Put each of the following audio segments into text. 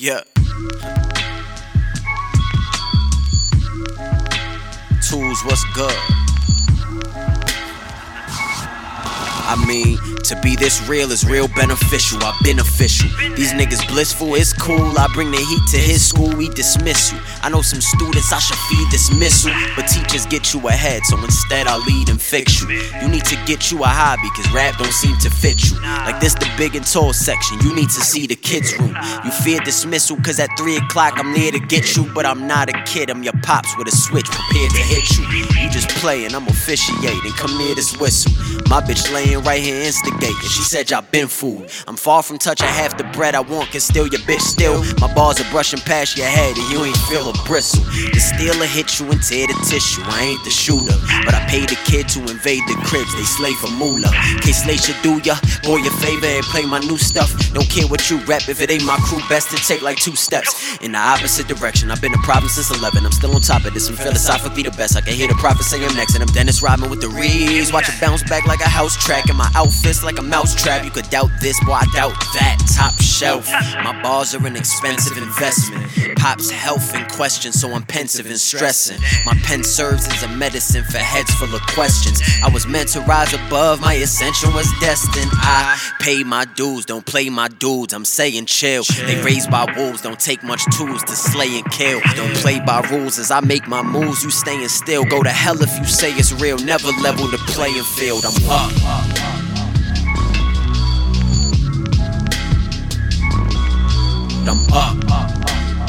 Yeah. Tools, what's good? I mean, to be this real is real beneficial. I beneficial. These niggas blissful, it's cool. I bring the heat to his school, we dismiss you. I know some students I should feed dismissal, but teachers get you ahead, so instead I lead and fix you. You need to get you a hobby, cause rap don't seem to fit you. Like this, the big and tall section, you need to see the kids' room. You fear dismissal, cause at 3 o'clock I'm there to get you, but I'm not a kid, I'm your pops with a switch prepared to hit you. You just playing, I'm officiating, come near this whistle. My bitch laying right here instigating, she said y'all been fooled. I'm far from touching half the bread I want, can steal your bitch still. My balls are brushing past your head and you ain't feel a bristle. The will hit you and tear the tissue. I ain't the shooter, but I paid the kid to invade the cribs. They slave for moolah. Case Slay should do ya, boy your favor and play my new stuff. Don't care what you rap if it ain't my crew. Best to take like two steps in the opposite direction. I've been a problem since 11. I'm still on top of this. I'm philosophically the best. I can hear the prophet say I'm next, and I'm Dennis Rodman with the reeds. Watch it bounce back like a house track, and my outfit's like a mouse trap. You could doubt this, boy, I doubt that. Top shelf. My balls are an expensive investment. Pop's health in question, so I'm pensive and stressing. My pen serves as a medicine for heads full of questions. I was meant to rise above, my ascension was destined. I pay my dues, don't play my dudes. I'm saying chill. They raised by wolves, don't take much tools to slay and kill. Don't play by rules as I make my moves. You staying still. Go to hell if you say it's real. Never level the playing field. I'm up. I'm up. Ah, ah, ah.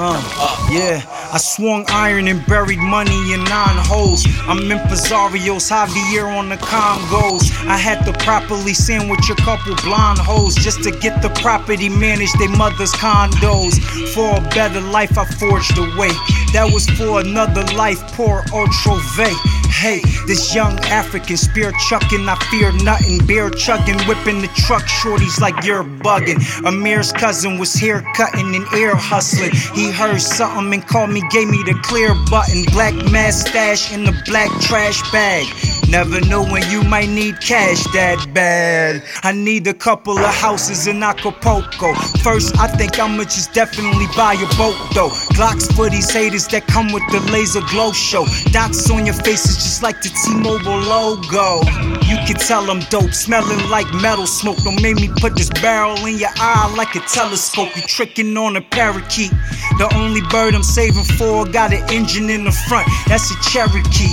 Uh, yeah, I swung iron and buried money in nine holes. I'm in impresarios, Javier on the Congos. I had to properly sandwich a couple blonde hoes just to get the property managed their mother's condos. For a better life, I forged a way. That was for another life, poor Otrove. Hey, this young African spear chucking, I fear nothing. Beer chugging, whipping the truck, shorties like you're bugging. Amir's cousin was hair cutting and air hustling. He heard something and called me, gave me the clear button. Black mustache in the black trash bag. Never know when you might need cash that bad. I need a couple of houses in Acapulco. First, I think I'ma just definitely buy a boat though. Glocks for these haters that come with the laser glow show. Dots on your faces just like the T-Mobile logo. Can tell I'm dope, smelling like metal smoke. Don't make me put this barrel in your eye like a telescope. You tricking on a parakeet. The only bird I'm saving for got an engine in the front. That's a Cherokee.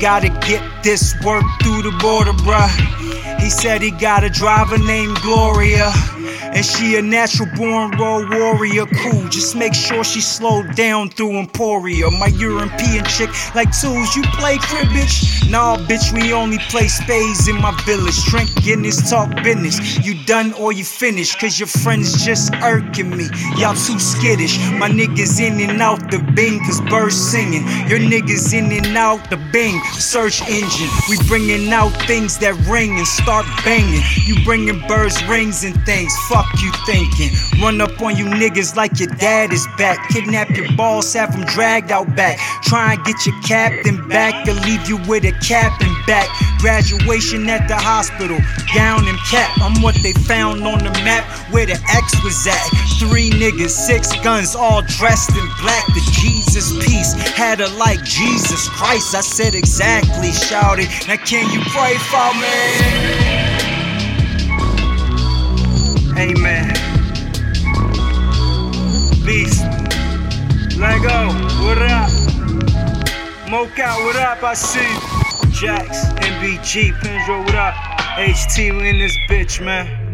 Gotta get this work through the border, bruh. He said he got a driver named Gloria. And she a natural born road warrior, cool. Just make sure she slowed down through Emporia. My European chick like tools, you play cribbage? Nah, bitch, we only play spades in my village. Drink Guinness, talk business. You done or you finished? Cause your friends just irking me. Y'all too skittish. My niggas in and out the bing, cause birds singing. Your niggas in and out the bing, search engine. We bringing out things that ring and start banging. You bringing birds, rings, and things. Fuck you thinking. Run up on you niggas like your dad is back. Kidnap your boss, have him dragged out back. Try and get your captain back, or leave you with a cap and back. Graduation at the hospital, gown and cap. I'm what they found on the map where the X was at. Three niggas, six guns, all dressed in black. The Jesus piece had her like Jesus Christ. I said exactly, shouted. Now can you pray for me? Amen. Beast. L'ego, what up? Mocha, what up? I see. Jax, MBG, Pendro, what up? HT, we in this bitch, man.